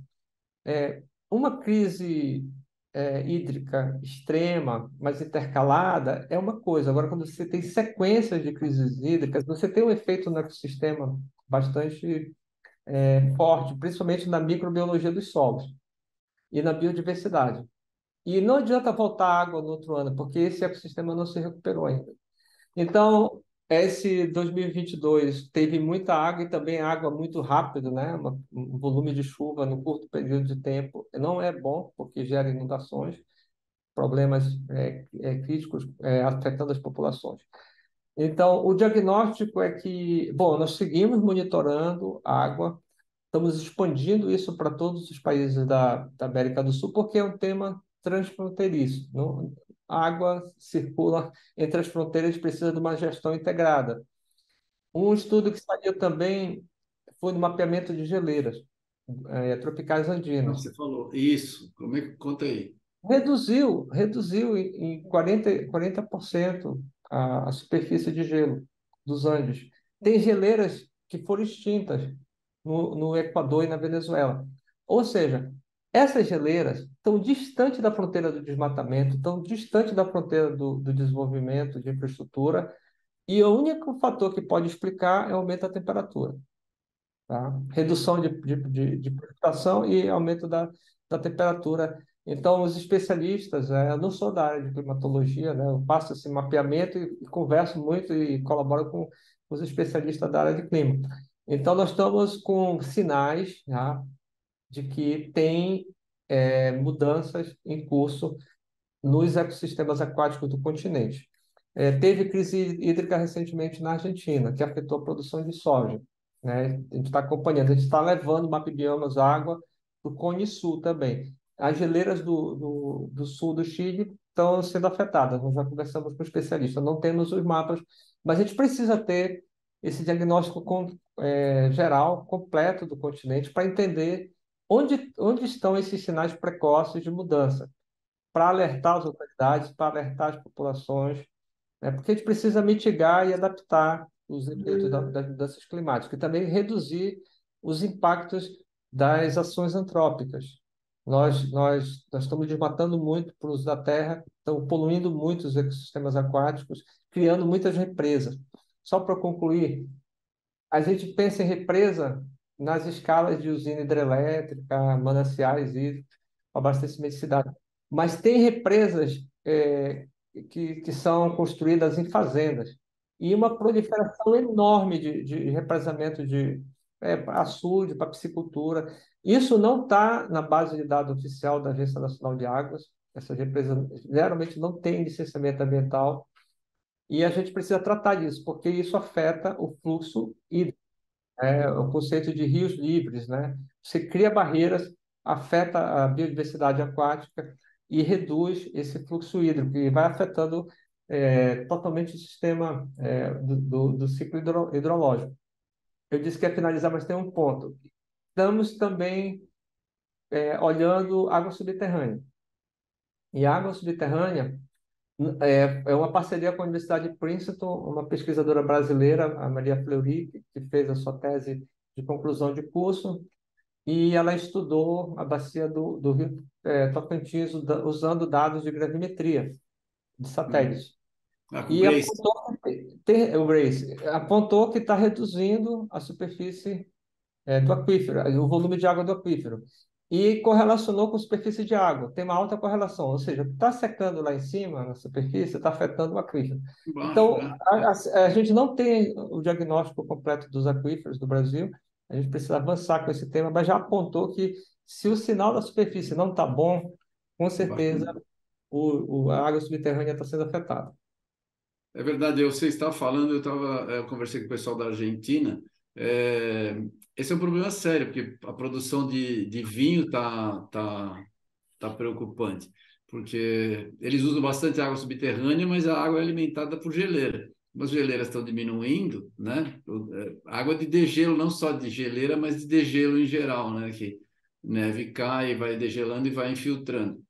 é, uma crise é, hídrica extrema, mas intercalada, é uma coisa. Agora, quando você tem sequências de crises hídricas, você tem um efeito no ecossistema bastante é, forte, principalmente na microbiologia dos solos e na biodiversidade. E não adianta voltar água no outro ano, porque esse ecossistema não se recuperou ainda. Então, esse 2022 teve muita água e também água muito rápido, né? Um volume de chuva no curto período de tempo não é bom, porque gera inundações, problemas é, é, críticos é, afetando as populações. Então, o diagnóstico é que, bom, nós seguimos monitorando água, estamos expandindo isso para todos os países da, da América do Sul, porque é um tema transfronteiriço. Não, a água circula entre as fronteiras e precisa de uma gestão integrada. Um estudo que saiu também foi no mapeamento de geleiras é, tropicais andinas. Você falou isso, como é que conta aí? Reduziu, reduziu em 40%, 40% a, a superfície de gelo dos Andes. Tem geleiras que foram extintas no, no Equador e na Venezuela. Ou seja, essas geleiras estão distante da fronteira do desmatamento, estão distante da fronteira do, do desenvolvimento de infraestrutura, e o único fator que pode explicar é o aumento da temperatura. Tá? Redução de, de, de, de precipitação e aumento da, da temperatura. Então, os especialistas, é, eu não sou da área de climatologia, né? eu faço esse mapeamento e, e converso muito e colaboro com os especialistas da área de clima. Então, nós estamos com sinais, tá? de que tem é, mudanças em curso nos ecossistemas aquáticos do continente. É, teve crise hídrica recentemente na Argentina, que afetou a produção de soja. Né? A gente está acompanhando, a gente está levando mapibiomas água do Cone Sul também. As geleiras do, do, do sul do Chile estão sendo afetadas. Nós já conversamos com especialistas, não temos os mapas, mas a gente precisa ter esse diagnóstico com, é, geral, completo do continente, para entender onde, onde estão esses sinais precoces de mudança, para alertar as autoridades, para alertar as populações, né? porque a gente precisa mitigar e adaptar os efeitos das mudanças climáticas e também reduzir os impactos das ações antrópicas. Nós, nós, nós estamos desmatando muito para o uso da terra, estamos poluindo muito os ecossistemas aquáticos, criando muitas represas. Só para concluir, a gente pensa em represa nas escalas de usina hidrelétrica, mananciais hídricos, abastecimento de cidade. Mas tem represas é, que, que são construídas em fazendas e uma proliferação enorme de, de represamento de é, açude, para piscicultura. Isso não está na base de dados oficial da Agência Nacional de Águas. Essas represas geralmente não têm licenciamento ambiental e a gente precisa tratar disso, porque isso afeta o fluxo hídrico. É, o conceito de rios livres, né? Você cria barreiras, afeta a biodiversidade aquática e reduz esse fluxo hídrico e vai afetando é, totalmente o sistema é, do, do, ciclo hidro, hidrológico. Eu disse que ia finalizar, mas tem um ponto. Estamos também é, olhando água subterrânea. E a água subterrânea é, é uma parceria com a Universidade de Princeton, uma pesquisadora brasileira, a Maria Fleury, que fez a sua tese de conclusão de curso, e ela estudou a bacia do, do Rio é, Tocantins usando dados de gravimetria de satélites. Ah, e apontou, o Grace apontou que está reduzindo a superfície é, do aquífero, o volume de água do aquífero e correlacionou com a superfície de água. Tem uma alta correlação, ou seja, está secando lá em cima, na superfície, está afetando o aquífero. Então, né? a, a, a, gente não tem o diagnóstico completo dos aquíferos do Brasil, a gente precisa avançar com esse tema, mas já apontou que se o sinal da superfície não está bom, com certeza o, o, a água subterrânea está sendo afetada. É verdade, você está falando, eu, tava, eu conversei com o pessoal da Argentina, é, esse é um problema sério, porque a produção de, de vinho está tá, tá preocupante, porque eles usam bastante água subterrânea, mas a água é alimentada por geleira. As geleiras estão diminuindo, né? É, água de degelo, não só de geleira, mas de degelo em geral, né? Que neve cai, vai degelando e vai infiltrando.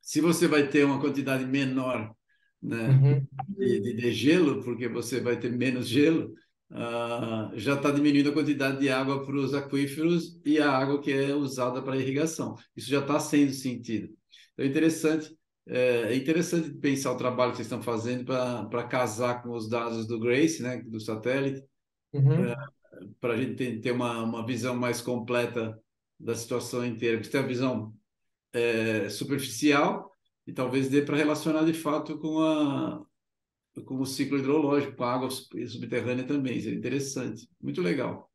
Se você vai ter uma quantidade menor né, uhum. de, de degelo, porque você vai ter menos gelo, uh, já está diminuindo a quantidade de água para os aquíferos e a água que é usada para irrigação. Isso já está sendo sentido. Então é interessante, é, é interessante pensar o trabalho que vocês estão fazendo para casar com os dados do Grace, né, do satélite, uhum. Para a gente ter, ter, uma, uma visão mais completa da situação inteira. Porque tem a visão é, superficial e talvez dê para relacionar de fato com a, com o ciclo hidrológico, com a água subterrânea também. Isso é interessante, muito legal.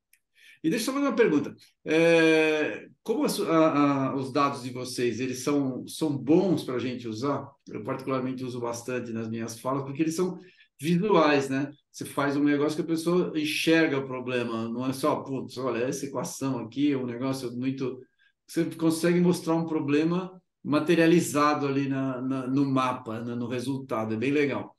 E deixa eu fazer uma pergunta. É, como a, a, os dados de vocês, eles são, são bons para a gente usar? Eu particularmente uso bastante nas minhas falas, porque eles são visuais, né? Você faz um negócio que a pessoa enxerga o problema, não é só, putz, olha, essa equação aqui é um negócio muito... Você consegue mostrar um problema materializado ali na, na no mapa, né, no resultado, é bem legal.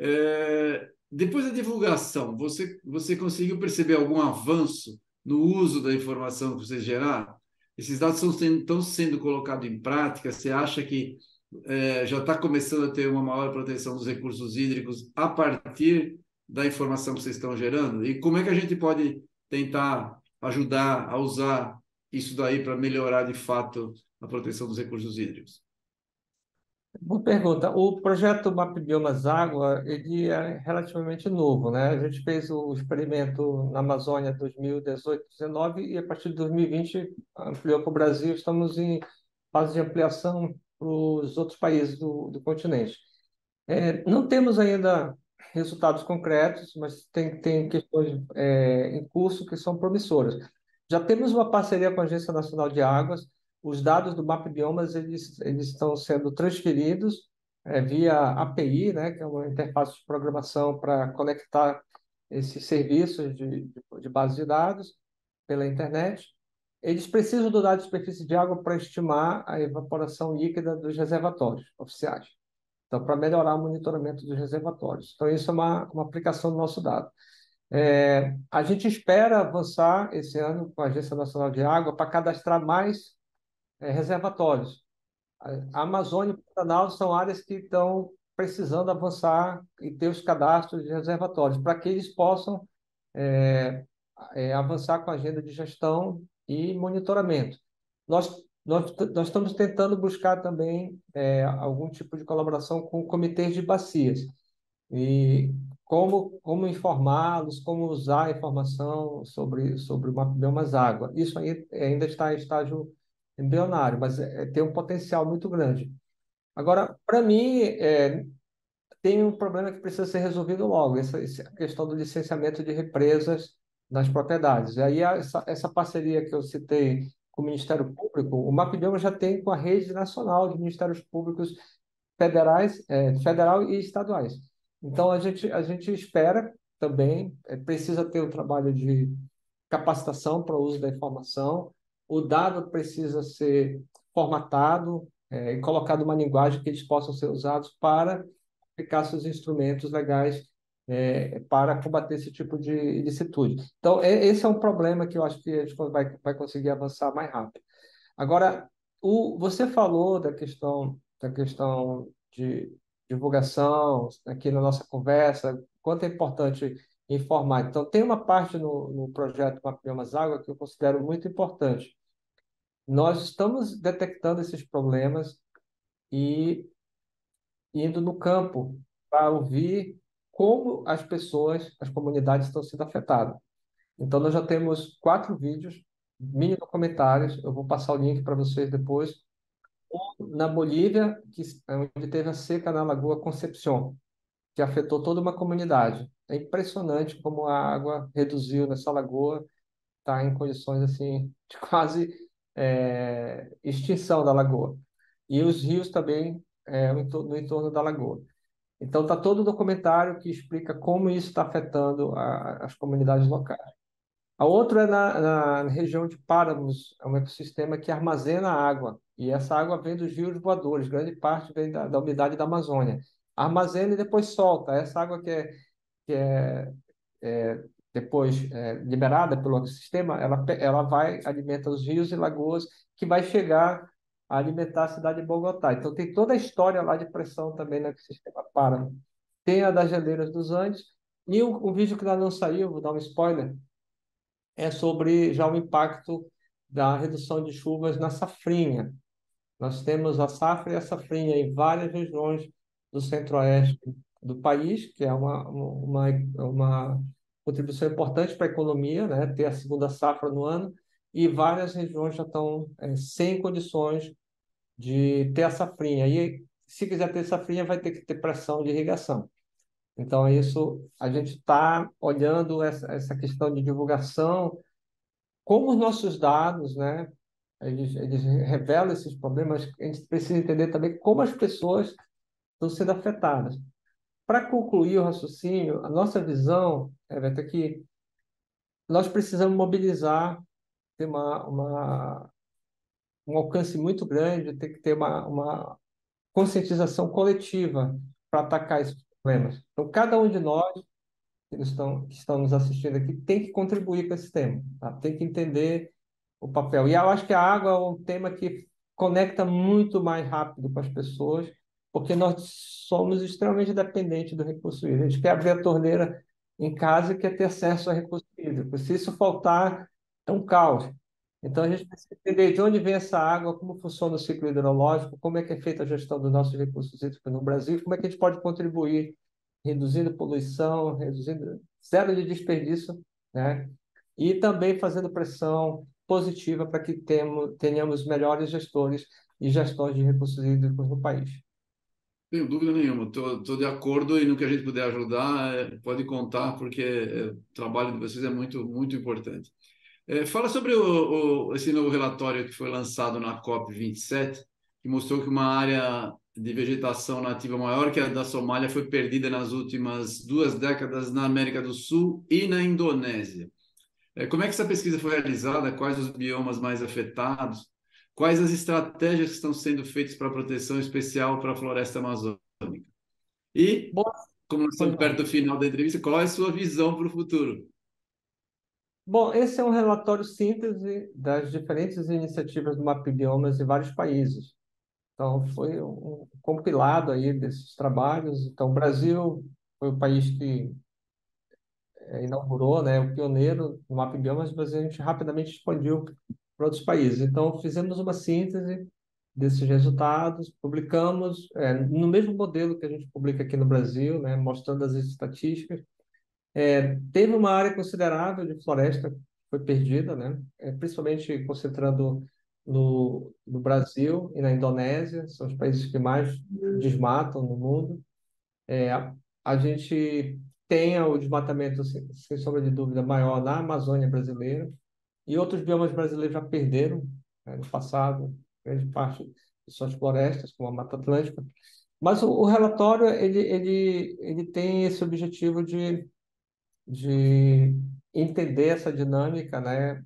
É, depois da divulgação, você, você conseguiu perceber algum avanço no uso da informação que vocês geraram? Esses dados estão sendo colocados em prática? Você acha que é, já está começando a ter uma maior proteção dos recursos hídricos a partir da informação que vocês estão gerando? E como é que a gente pode tentar ajudar a usar isso daí para melhorar de fato a proteção dos recursos hídricos? Boa pergunta. O projeto Map Biomas Água ele é relativamente novo, né? A gente fez o experimento na Amazônia 2018-19 e a partir de 2020 ampliou para o Brasil. Estamos em fase de ampliação para os outros países do, do continente. É, não temos ainda resultados concretos, mas tem, tem questões é, em curso que são promissoras. Já temos uma parceria com a Agência Nacional de Águas os dados do Map Biomas eles, eles estão sendo transferidos é, via API, né, que é uma interface de programação para conectar esses serviços de, de, de base de dados pela internet. Eles precisam do dado de superfície de água para estimar a evaporação líquida dos reservatórios oficiais. Então, para melhorar o monitoramento dos reservatórios. Então, isso é uma, uma aplicação do nosso dado. É, a gente espera avançar esse ano com a Agência Nacional de Água para cadastrar mais é, reservatórios. A Amazônia e Pantanal são áreas que estão precisando avançar e ter os cadastros de reservatórios, para que eles possam é, é, avançar com a agenda de gestão e monitoramento. Nós, nós, nós estamos tentando buscar também é, algum tipo de colaboração com comitês de bacias. E como, como informá-los, como usar a informação sobre, sobre o mapa biomas água. Isso ainda está em estágio embrionário, mas é, tem um potencial muito grande. Agora, para mim, é, tem um problema que precisa ser resolvido logo, essa, essa questão do licenciamento de represas nas propriedades. E aí, essa, essa parceria que eu citei com o Ministério Público, o MapBioma já tem com a rede nacional de ministérios públicos federais, é, federal e estaduais. Então, a gente, a gente espera também, é, precisa ter um trabalho de capacitação para o uso da informação, o dado precisa ser formatado é, e colocado uma linguagem que eles possam ser usados para aplicar seus instrumentos legais é, para combater esse tipo de ilicitude. Então, é, esse é um problema que eu acho que a gente vai, vai conseguir avançar mais rápido. Agora, o, você falou da questão, da questão de divulgação aqui na nossa conversa, quanto é importante informar. Então, tem uma parte no, no projeto Mapeamos Água que eu considero muito importante, nós estamos detectando esses problemas e indo no campo para ouvir como as pessoas, as comunidades estão sendo afetadas. Então, nós já temos quatro vídeos, mini documentários, eu vou passar o link para vocês depois. Na Bolívia, que, onde teve a seca na Lagoa Concepción, que afetou toda uma comunidade. É impressionante como a água reduziu nessa lagoa, está em condições assim de quase é, extinção da lagoa. E os rios também é, no entorno da lagoa. Então, está todo o documentário que explica como isso está afetando a, as comunidades locais. A outra é na, na, região de Páramos, é um ecossistema que armazena água, e essa água vem dos rios voadores, grande parte vem da, da umidade da Amazônia. Armazena e depois solta. Essa água que é, que é, é depois é, liberada pelo ecossistema, ela, ela vai, alimenta os rios e lagoas, que vai chegar a alimentar a cidade de Bogotá. Então, tem toda a história lá de pressão também no ecossistema para. Tem a das geleiras dos Andes, e o, o vídeo que ainda não saiu, vou dar um spoiler, é sobre já o impacto da redução de chuvas na safrinha. Nós temos a safra e a safrinha em várias regiões do centro-oeste do país, que é uma, uma, uma contribuição importante para a economia, né? ter a segunda safra no ano, e várias regiões já estão é, sem condições de ter a safrinha. E se quiser ter safrinha, vai ter que ter pressão de irrigação. Então, é isso a gente está olhando essa, essa questão de divulgação, como os nossos dados, né, eles, eles revelam esses problemas, a gente precisa entender também como as pessoas estão sendo afetadas. Para concluir o raciocínio, a nossa visão, Everton, é que nós precisamos mobilizar, ter uma, uma, um alcance muito grande, tem que ter uma, uma conscientização coletiva para atacar esses problemas. Então, cada um de nós que estão, que estão nos assistindo aqui tem que contribuir com esse tema, tá? tem que entender o papel. E eu acho que a água é um tema que conecta muito mais rápido com as pessoas porque nós somos extremamente dependentes do recurso hídrico. A gente quer abrir a torneira em casa e quer ter acesso a recurso hídrico. Se isso faltar, é um caos. Então, a gente precisa entender de onde vem essa água, como funciona o ciclo hidrológico, como é que é feita a gestão dos nossos recursos hídricos no Brasil, como é que a gente pode contribuir reduzindo poluição, reduzindo zero de desperdício, né? E também fazendo pressão positiva para que temos, tenhamos melhores gestores e gestões de recursos hídricos no país. Tenho dúvida nenhuma, estou de acordo e no que a gente puder ajudar, é, pode contar, porque é, o trabalho de vocês é muito, muito importante. É, fala sobre o, o, esse novo relatório que foi lançado na COP27, que mostrou que uma área de vegetação nativa maior que a da Somália foi perdida nas últimas duas décadas na América do Sul e na Indonésia. É, como é que essa pesquisa foi realizada? Quais os biomas mais afetados? Quais as estratégias que estão sendo feitas para proteção especial para a floresta amazônica? E, como nós estamos perto do final da entrevista, qual é a sua visão para o futuro? Bom, esse é um relatório síntese das diferentes iniciativas do Map Biomas em vários países. Então, foi um compilado aí desses trabalhos. Então, o Brasil foi o país que é, inaugurou, né, o pioneiro no Map Biomas, mas a gente rapidamente expandiu para outros países. Então, fizemos uma síntese desses resultados, publicamos é, no mesmo modelo que a gente publica aqui no Brasil, né, mostrando as estatísticas. É, teve uma área considerável de floresta que foi perdida, né, é, principalmente concentrando no, no Brasil e na Indonésia, são os países que mais desmatam no mundo. É, a, gente tem o desmatamento, sem sombra de dúvida, maior na Amazônia brasileira, e outros biomas brasileiros já perderam né, no passado grande parte de suas florestas, como a Mata Atlântica. Mas o, o relatório ele, ele, ele tem esse objetivo de, de entender essa dinâmica né,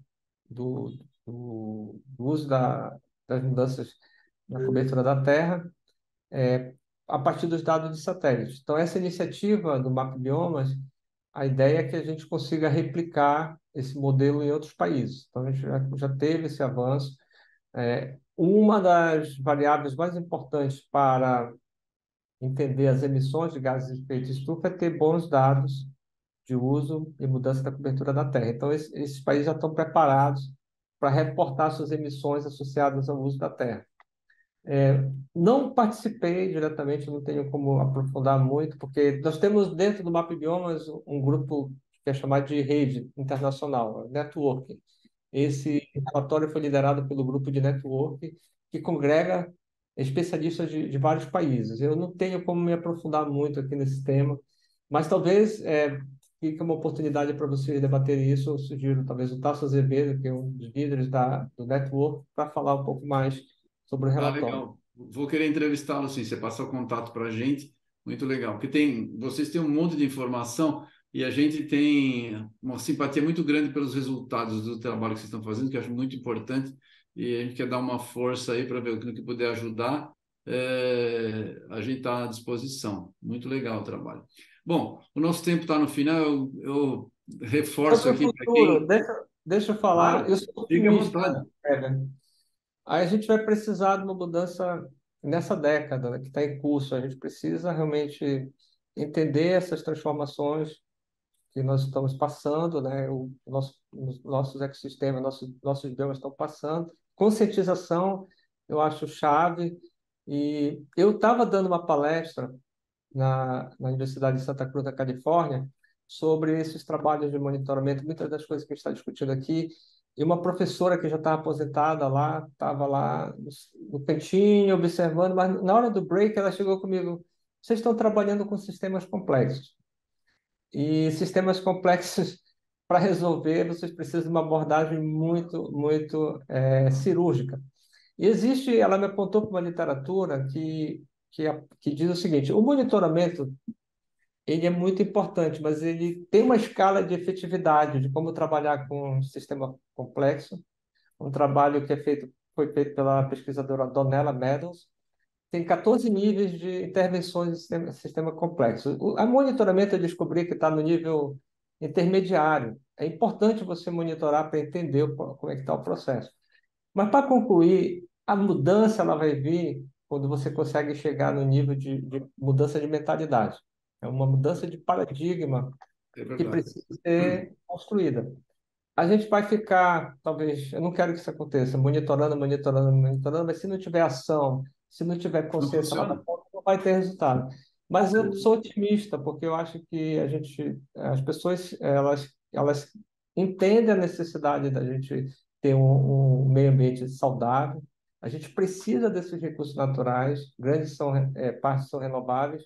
do, do, do uso da, das mudanças na cobertura da Terra é, a partir dos dados de satélites. Então, essa iniciativa do Map Biomas, a ideia é que a gente consiga replicar esse modelo em outros países. Então, a gente já, já teve esse avanço. É, uma das variáveis mais importantes para entender as emissões de gases de efeito estufa é ter bons dados de uso e mudança da cobertura da Terra. Então, esses países já estão preparados para reportar suas emissões associadas ao uso da Terra. É, não participei diretamente, não tenho como aprofundar muito, porque nós temos dentro do Map Biomas um grupo que é chamado de rede internacional, networking. Esse relatório foi liderado pelo grupo de network que congrega especialistas de, de vários países. Eu não tenho como me aprofundar muito aqui nesse tema, mas talvez é, fique uma oportunidade para vocês debaterem isso. Eu sugiro talvez o Tasso Azevedo, que é um dos líderes da, do network, para falar um pouco mais sobre o ah, relatório. Ah, legal. Vou querer entrevistá-lo sim, você passa o contato para a gente, muito legal. Porque tem, vocês têm um monte de informação e a gente tem uma simpatia muito grande pelos resultados do trabalho que vocês estão fazendo, que eu acho muito importante, e a gente quer dar uma força aí para ver o que puder ajudar. É, a gente está à disposição. Muito legal o trabalho. Bom, o nosso tempo está no final, eu, eu reforço aqui para quem... Deixa, deixa eu falar. Ah, eu sou fique à vontade. É, Aí a gente vai precisar de uma mudança nessa década né, que está em curso. A gente precisa realmente entender essas transformações que nós estamos passando, né? O nosso, os nossos ecossistemas, nossos, nossos biomas estão passando. Conscientização, eu acho chave. E eu estava dando uma palestra na, na Universidade de Santa Cruz, da Califórnia, sobre esses trabalhos de monitoramento, muitas das coisas que a gente está discutindo aqui, e uma professora que já estava aposentada lá, estava lá no, cantinho, observando, mas na hora do break ela chegou comigo, vocês estão trabalhando com sistemas complexos. E sistemas complexos, para resolver, vocês precisam de uma abordagem muito, muito é, cirúrgica. E existe, ela me apontou para uma literatura que, que, que diz o seguinte, o monitoramento ele é muito importante, mas ele tem uma escala de efetividade de como trabalhar com um sistema complexo. Um trabalho que é feito foi feito pela pesquisadora Donella Meadows. Tem 14 níveis de intervenções em sistema, sistema complexo. O a monitoramento eu descobri que está no nível intermediário. É importante você monitorar para entender como é que está o processo. Mas para concluir, a mudança ela vai vir quando você consegue chegar no nível de, de mudança de mentalidade. É uma mudança de paradigma é que precisa ser hum. construída. A gente vai ficar, talvez, eu não quero que isso aconteça, monitorando, monitorando, monitorando, mas se não tiver ação, se não tiver consciência ponta, não vai ter resultado. Mas eu sou otimista, porque eu acho que a gente, as pessoas, elas, elas entendem a necessidade da gente ter um, um meio ambiente saudável. A gente precisa desses recursos naturais, grandes são, é, partes são renováveis,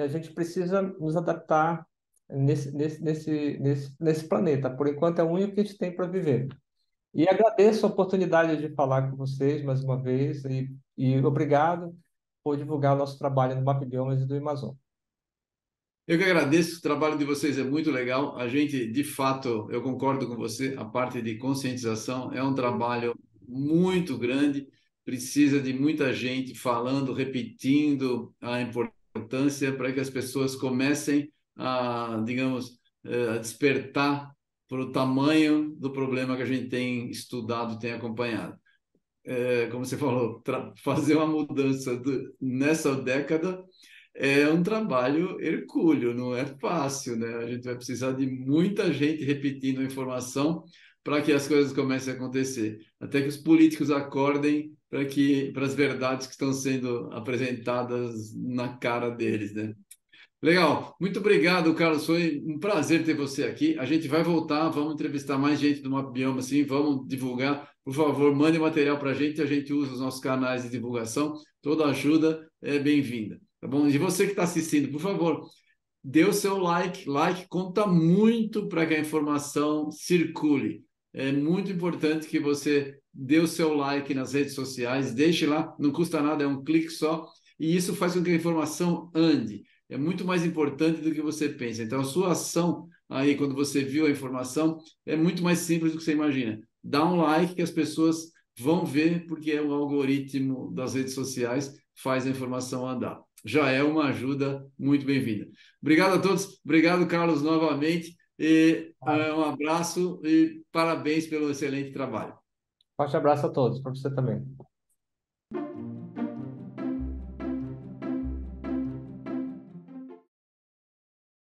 a gente precisa nos adaptar nesse, nesse, nesse, nesse, nesse planeta. Por enquanto, é o único que a gente tem para viver. E agradeço a oportunidade de falar com vocês mais uma vez e, e obrigado por divulgar o nosso trabalho no Map Biomas e do Amazon. Eu que agradeço, o trabalho de vocês é muito legal. A gente, de fato, eu concordo com você, a parte de conscientização é um trabalho muito grande, precisa de muita gente falando, repetindo a importância importância para que as pessoas comecem a, digamos, a despertar para o tamanho do problema que a gente tem estudado, tem acompanhado. É, como você falou, fazer uma mudança do, nessa década é um trabalho hercúleo, não é fácil, né? A gente vai precisar de muita gente repetindo a informação para que as coisas comecem a acontecer, até que os políticos acordem para que para as verdades que estão sendo apresentadas na cara deles, né? Legal, muito obrigado, Carlos. Foi um prazer ter você aqui. A gente vai voltar, vamos entrevistar mais gente do Mapa Bioma, assim, vamos divulgar. Por favor, mande material para a gente, a gente usa os nossos canais de divulgação. Toda ajuda é bem-vinda, tá bom? E você que está assistindo, por favor, dê o seu like. Like conta muito para que a informação circule. É muito importante que você dê o seu like nas redes sociais, deixe lá, não custa nada, é um clique só, e isso faz com que a informação ande é muito mais importante do que você pensa. Então, a sua ação aí, quando você viu a informação, é muito mais simples do que você imagina. Dá um like que as pessoas vão ver, porque é o algoritmo das redes sociais faz a informação andar. Já é uma ajuda muito bem-vinda. Obrigado a todos. Obrigado, Carlos, novamente. E, uh, um abraço e parabéns pelo excelente trabalho. Forte abraço a todos, para você também.